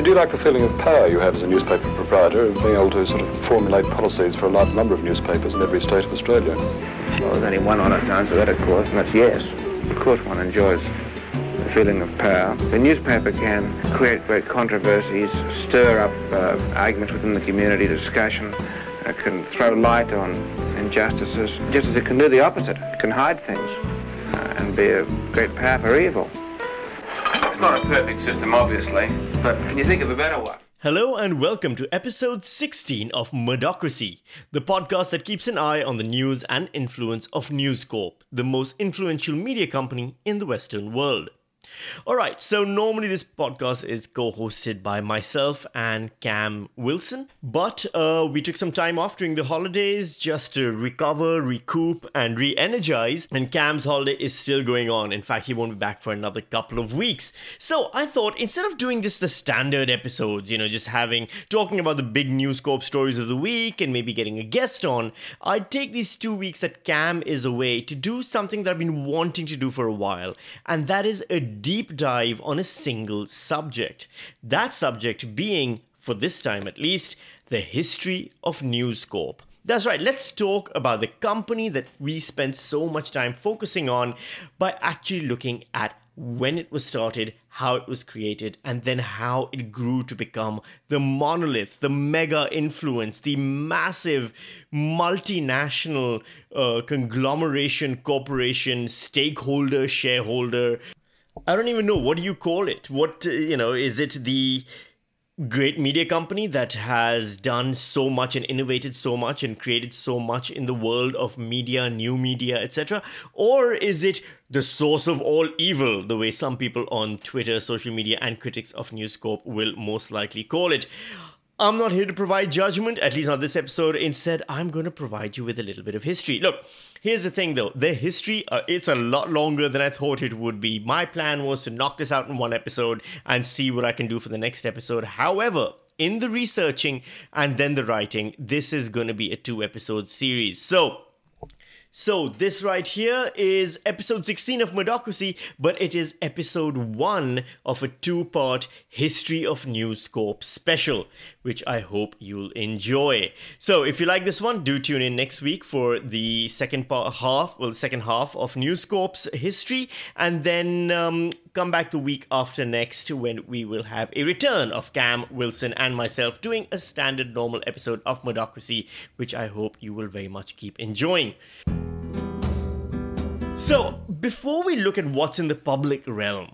you, do you like the feeling of power you have as a newspaper proprietor of being able to sort of formulate policies for a large number of newspapers in every state of Australia? Well, there's only one honest answer to that, of course, and that's yes. Of course one enjoys the feeling of power. The newspaper can create great controversies, stir up uh, arguments within the community, discussion, uh, can throw light on injustices, just as it can do the opposite. It can hide things uh, and be a great power for evil. It's not a perfect system, obviously, but can you think of a better one? Hello and welcome to episode 16 of Murdocracy, the podcast that keeps an eye on the news and influence of News Corp, the most influential media company in the Western world. All right, so normally this podcast is co hosted by myself and Cam Wilson, but uh, we took some time off during the holidays just to recover, recoup, and re energize. And Cam's holiday is still going on. In fact, he won't be back for another couple of weeks. So I thought instead of doing just the standard episodes, you know, just having talking about the big News Corp stories of the week and maybe getting a guest on, I'd take these two weeks that Cam is away to do something that I've been wanting to do for a while, and that is a deep dive on a single subject. That subject being, for this time at least, the history of News Corp. That's right, let's talk about the company that we spent so much time focusing on by actually looking at when it was started, how it was created, and then how it grew to become the monolith, the mega influence, the massive multinational uh, conglomeration, corporation, stakeholder, shareholder. I don't even know what do you call it. What uh, you know is it the great media company that has done so much and innovated so much and created so much in the world of media, new media, etc.? Or is it the source of all evil, the way some people on Twitter, social media, and critics of News Corp will most likely call it? I'm not here to provide judgment, at least not this episode. Instead, I'm going to provide you with a little bit of history. Look, here's the thing though the history, uh, it's a lot longer than I thought it would be. My plan was to knock this out in one episode and see what I can do for the next episode. However, in the researching and then the writing, this is going to be a two episode series. So, so, this right here is episode 16 of Murdocracy, but it is episode 1 of a two part History of News Corp special, which I hope you'll enjoy. So, if you like this one, do tune in next week for the second part, half, well, second half of News Corp's history, and then um, come back the week after next when we will have a return of Cam Wilson and myself doing a standard normal episode of Murdocracy, which I hope you will very much keep enjoying. So, before we look at what's in the public realm,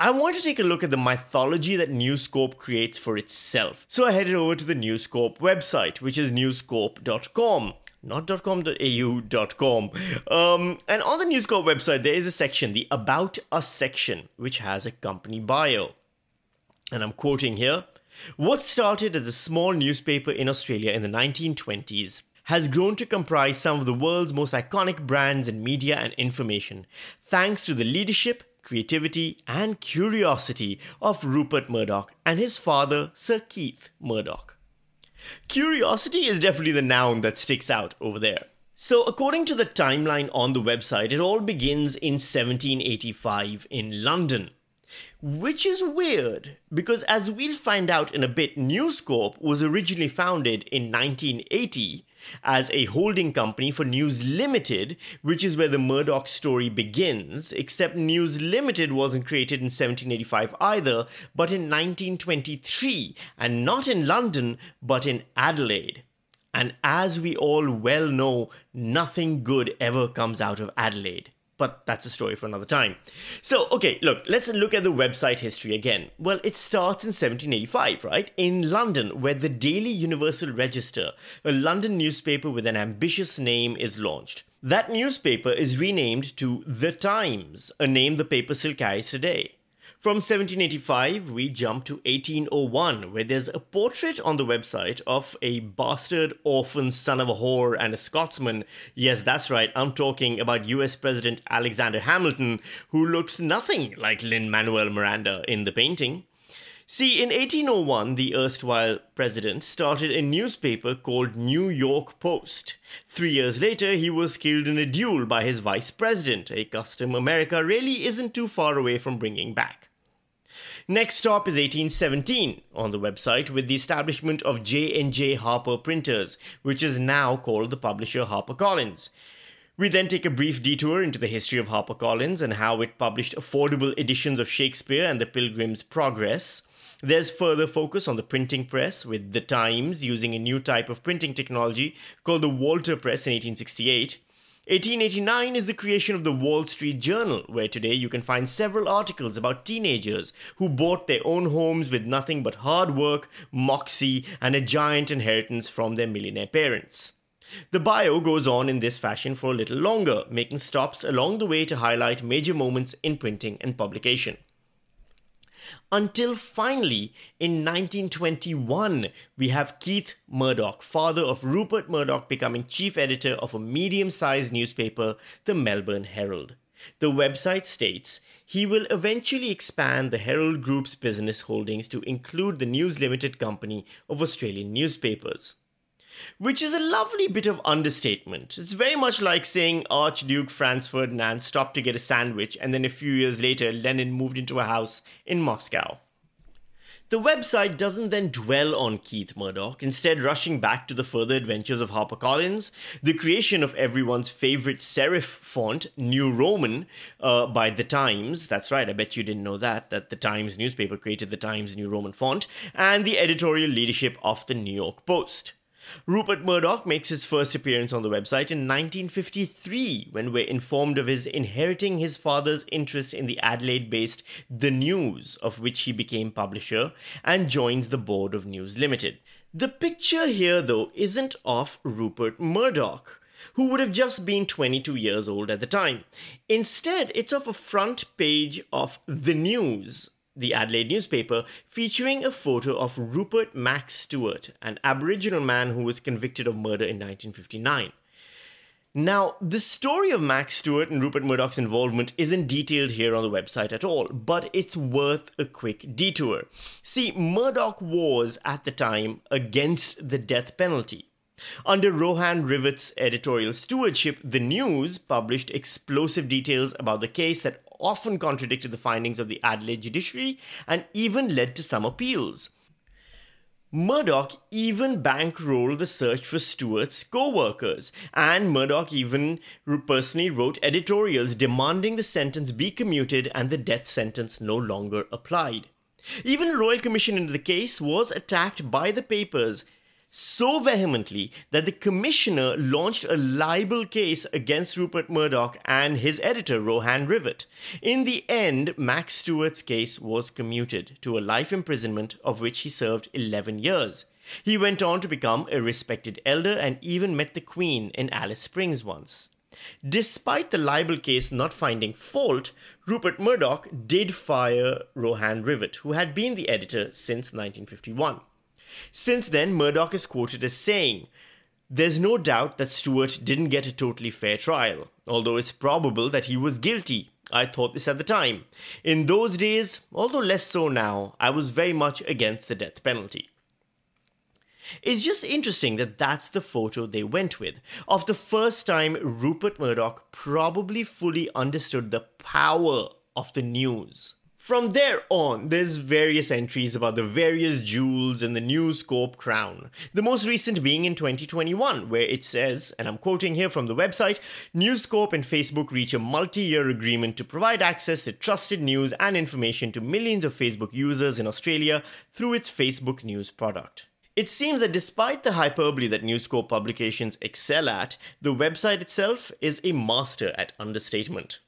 I want to take a look at the mythology that News Corp creates for itself. So I headed over to the News Corp website, which is newscorp.com not .com.au.com. Um, and on the News Corp website, there is a section, the About Us section, which has a company bio. And I'm quoting here What started as a small newspaper in Australia in the 1920s has grown to comprise some of the world's most iconic brands in media and information, thanks to the leadership, creativity, and curiosity of Rupert Murdoch and his father, Sir Keith Murdoch. Curiosity is definitely the noun that sticks out over there. So, according to the timeline on the website, it all begins in 1785 in London. Which is weird, because as we'll find out in a bit, News Corp was originally founded in 1980 as a holding company for News Limited, which is where the Murdoch story begins, except News Limited wasn't created in 1785 either, but in 1923, and not in London, but in Adelaide. And as we all well know, nothing good ever comes out of Adelaide. But that's a story for another time. So, okay, look, let's look at the website history again. Well, it starts in 1785, right? In London, where the Daily Universal Register, a London newspaper with an ambitious name, is launched. That newspaper is renamed to The Times, a name the paper still carries today. From 1785, we jump to 1801, where there's a portrait on the website of a bastard orphan son of a whore and a Scotsman. Yes, that's right, I'm talking about US President Alexander Hamilton, who looks nothing like Lin Manuel Miranda in the painting. See, in 1801, the erstwhile president started a newspaper called New York Post. Three years later, he was killed in a duel by his vice president, a custom America really isn't too far away from bringing back. Next stop is 1817 on the website with the establishment of J&J Harper Printers, which is now called the publisher HarperCollins. We then take a brief detour into the history of HarperCollins and how it published affordable editions of Shakespeare and The Pilgrim's Progress. There's further focus on the printing press, with The Times using a new type of printing technology called the Walter Press in 1868. 1889 is the creation of the Wall Street Journal, where today you can find several articles about teenagers who bought their own homes with nothing but hard work, moxie, and a giant inheritance from their millionaire parents. The bio goes on in this fashion for a little longer, making stops along the way to highlight major moments in printing and publication until finally in 1921 we have Keith Murdoch, father of Rupert Murdoch, becoming chief editor of a medium sized newspaper, the Melbourne Herald. The website states he will eventually expand the Herald Group's business holdings to include the News Limited Company of Australian newspapers which is a lovely bit of understatement. It's very much like saying Archduke Franz Ferdinand stopped to get a sandwich, and then a few years later, Lenin moved into a house in Moscow. The website doesn't then dwell on Keith Murdoch, instead, rushing back to the further adventures of HarperCollins, the creation of everyone's favorite serif font, New Roman, uh, by The Times. That's right, I bet you didn't know that, that The Times newspaper created The Times New Roman font, and the editorial leadership of the New York Post. Rupert Murdoch makes his first appearance on the website in 1953 when we're informed of his inheriting his father's interest in the Adelaide based The News, of which he became publisher, and joins the board of News Limited. The picture here, though, isn't of Rupert Murdoch who would have just been 22 years old at the time. Instead, it's of a front page of The News, the Adelaide newspaper, featuring a photo of Rupert Max Stuart, an Aboriginal man who was convicted of murder in 1959. Now, the story of Max Stewart and Rupert Murdoch's involvement isn't detailed here on the website at all, but it's worth a quick detour. See, Murdoch was, at the time, against the death penalty. Under Rohan Rivett's editorial stewardship, The News published explosive details about the case that often contradicted the findings of the Adelaide judiciary and even led to some appeals. Murdoch even bankrolled the search for Stuart's co workers, and Murdoch even personally wrote editorials demanding the sentence be commuted and the death sentence no longer applied. Even a royal commission into the case was attacked by the papers so vehemently that the commissioner launched a libel case against Rupert Murdoch and his editor, Rohan Rivett. In the end, Max Stuart's case was commuted to a life imprisonment, of which he served 11 years. He went on to become a respected elder and even met the Queen in Alice Springs once. Despite the libel case not finding fault, Rupert Murdoch did fire Rohan Rivett, who had been the editor since 1951. Since then, Murdoch is quoted as saying, There's no doubt that Stuart didn't get a totally fair trial, although it's probable that he was guilty. I thought this at the time. In those days, although less so now, I was very much against the death penalty. It's just interesting that that's the photo they went with of the first time Rupert Murdoch probably fully understood the power of the news. From there on, there's various entries about the various jewels in the News Corp crown. The most recent being in 2021, where it says, and I'm quoting here from the website News Corp and Facebook reach a multi year agreement to provide access to trusted news and information to millions of Facebook users in Australia through its Facebook News product. It seems that despite the hyperbole that News Corp publications excel at, the website itself is a master at understatement.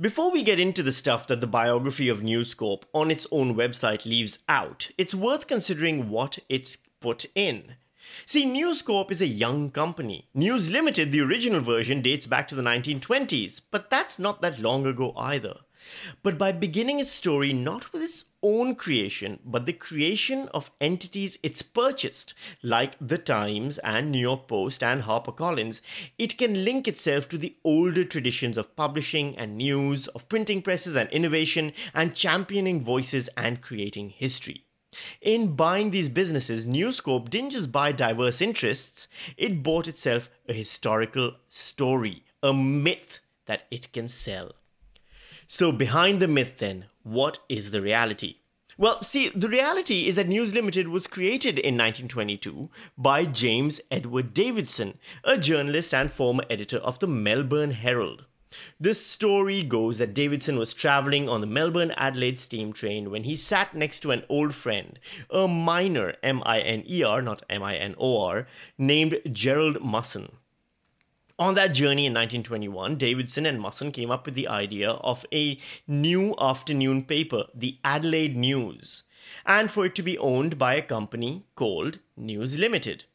Before we get into the stuff that the biography of News Corp on its own website leaves out, it's worth considering what it's put in. See, News Corp is a young company. News Limited, the original version, dates back to the 1920s, but that's not that long ago either. But by beginning its story not with its own creation, but the creation of entities it's purchased, like The Times and New York Post and HarperCollins, it can link itself to the older traditions of publishing and news, of printing presses and innovation, and championing voices and creating history. In buying these businesses, News Corp didn't just buy diverse interests, it bought itself a historical story, a myth that it can sell. So, behind the myth, then, what is the reality? Well, see, the reality is that News Limited was created in 1922 by James Edward Davidson, a journalist and former editor of the Melbourne Herald. The story goes that Davidson was traveling on the Melbourne Adelaide steam train when he sat next to an old friend, a miner, M I N E R, not M I N O R, named Gerald Mussen. On that journey in 1921, Davidson and Mussen came up with the idea of a new afternoon paper, the Adelaide News, and for it to be owned by a company called News Limited.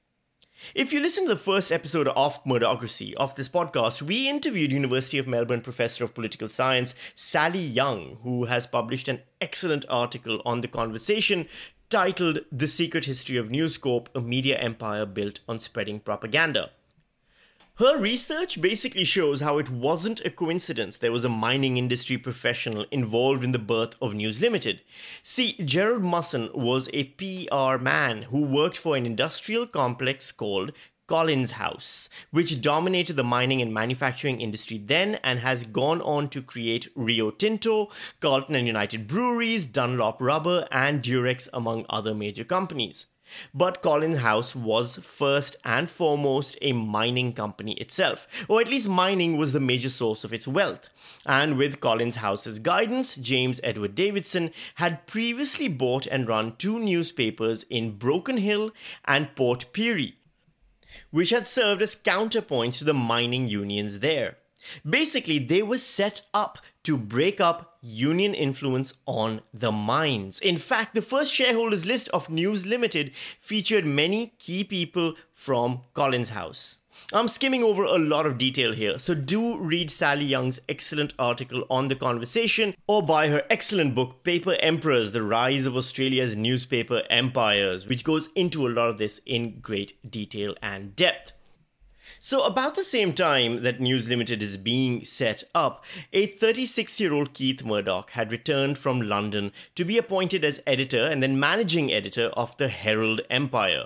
If you listen to the first episode of Murdocracy of this podcast, we interviewed University of Melbourne professor of political science Sally Young, who has published an excellent article on the conversation titled The Secret History of News Corp, a media empire built on spreading propaganda. Her research basically shows how it wasn't a coincidence there was a mining industry professional involved in the birth of News Limited. See, Gerald Mussen was a PR man who worked for an industrial complex called Collins House, which dominated the mining and manufacturing industry then and has gone on to create Rio Tinto, Carlton and United Breweries, Dunlop Rubber, and Durex, among other major companies. But Collins House was first and foremost a mining company itself, or at least mining was the major source of its wealth. And with Collins House's guidance, James Edward Davidson had previously bought and run two newspapers in Broken Hill and Port Pirie, which had served as counterpoints to the mining unions there. Basically, they were set up to break up union influence on the mines. In fact, the first shareholders list of News Limited featured many key people from Collins House. I'm skimming over a lot of detail here, so do read Sally Young's excellent article on the conversation or buy her excellent book, Paper Emperors The Rise of Australia's Newspaper Empires, which goes into a lot of this in great detail and depth. So, about the same time that News Limited is being set up, a 36 year old Keith Murdoch had returned from London to be appointed as editor and then managing editor of the Herald Empire.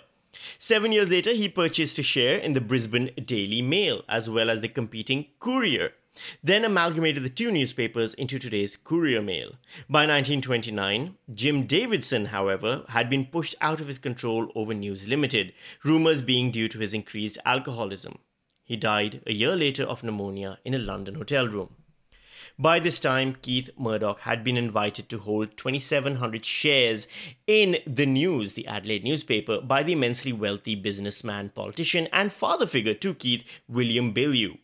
Seven years later, he purchased a share in the Brisbane Daily Mail as well as the competing Courier then amalgamated the two newspapers into today's Courier Mail. By 1929, Jim Davidson, however, had been pushed out of his control over News Limited, rumours being due to his increased alcoholism. He died a year later of pneumonia in a London hotel room. By this time, Keith Murdoch had been invited to hold 2,700 shares in the news, the Adelaide newspaper, by the immensely wealthy businessman, politician, and father figure to Keith, William Baillieu.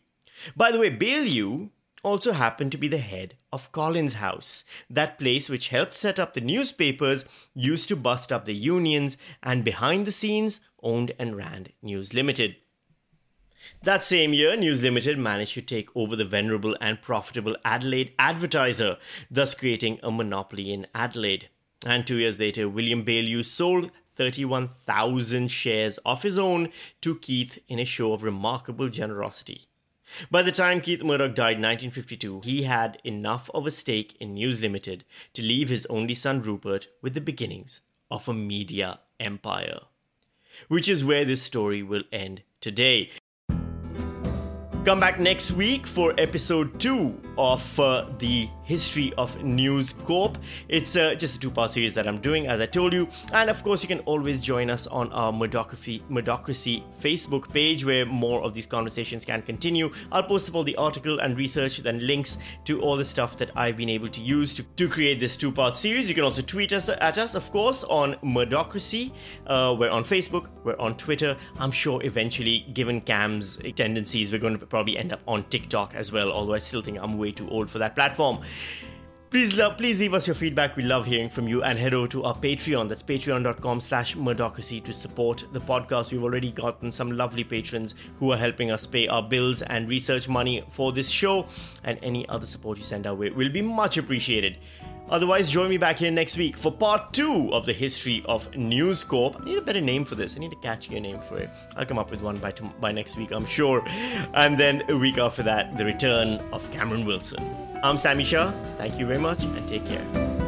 By the way, Baillieu also happened to be the head of Collins House, that place which helped set up the newspapers, used to bust up the unions, and behind the scenes owned and ran News Limited. That same year, News Limited managed to take over the venerable and profitable Adelaide Advertiser, thus creating a monopoly in Adelaide. And two years later, William Baillieu sold 31,000 shares of his own to Keith in a show of remarkable generosity. By the time Keith Murdoch died in 1952, he had enough of a stake in News Limited to leave his only son Rupert with the beginnings of a media empire. Which is where this story will end today. Come back next week for episode two of uh, the history of News Corp. It's uh, just a two part series that I'm doing, as I told you. And of course, you can always join us on our Murdocracy, Murdocracy Facebook page where more of these conversations can continue. I'll post up all the article and research and links to all the stuff that I've been able to use to, to create this two part series. You can also tweet us at us, of course, on Murdocracy. Uh, we're on Facebook, we're on Twitter. I'm sure eventually, given Cam's tendencies, we're going to probably end up on TikTok as well, although I still think I'm way too old for that platform. Please, love, please leave us your feedback. We love hearing from you and head over to our Patreon. That's patreon.com slash murdocracy to support the podcast. We've already gotten some lovely patrons who are helping us pay our bills and research money for this show. And any other support you send our way will be much appreciated. Otherwise, join me back here next week for part two of the history of News Corp. I need a better name for this. I need a catchier name for it. I'll come up with one by, by next week, I'm sure. And then a week after that, the return of Cameron Wilson. I'm Sami Shah. Thank you very much and take care.